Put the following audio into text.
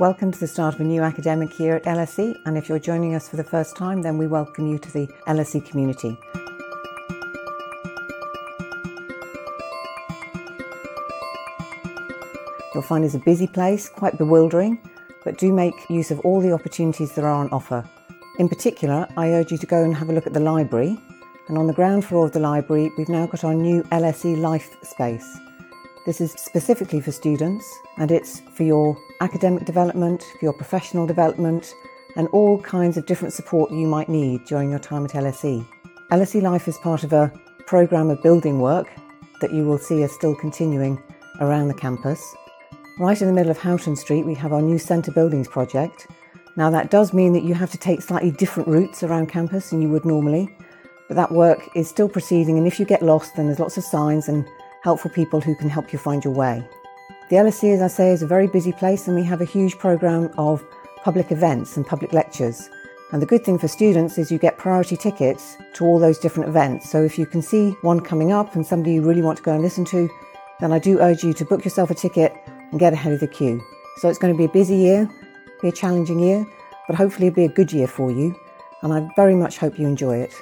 Welcome to the start of a new academic year at LSE, and if you're joining us for the first time, then we welcome you to the LSE community. You'll find it's a busy place, quite bewildering, but do make use of all the opportunities there are on offer. In particular, I urge you to go and have a look at the library. And on the ground floor of the library, we've now got our new LSE Life space. This is specifically for students and it's for your academic development, for your professional development, and all kinds of different support you might need during your time at LSE. LSE Life is part of a programme of building work that you will see is still continuing around the campus. Right in the middle of Houghton Street, we have our new Centre Buildings project. Now, that does mean that you have to take slightly different routes around campus than you would normally, but that work is still proceeding. And if you get lost, then there's lots of signs and helpful people who can help you find your way. The LSE, as I say, is a very busy place, and we have a huge programme of public events and public lectures. And the good thing for students is you get priority tickets to all those different events. So if you can see one coming up and somebody you really want to go and listen to, then I do urge you to book yourself a ticket and get ahead of the queue. So it's going to be a busy year, be a challenging year, but hopefully it'll be a good year for you. And I very much hope you enjoy it.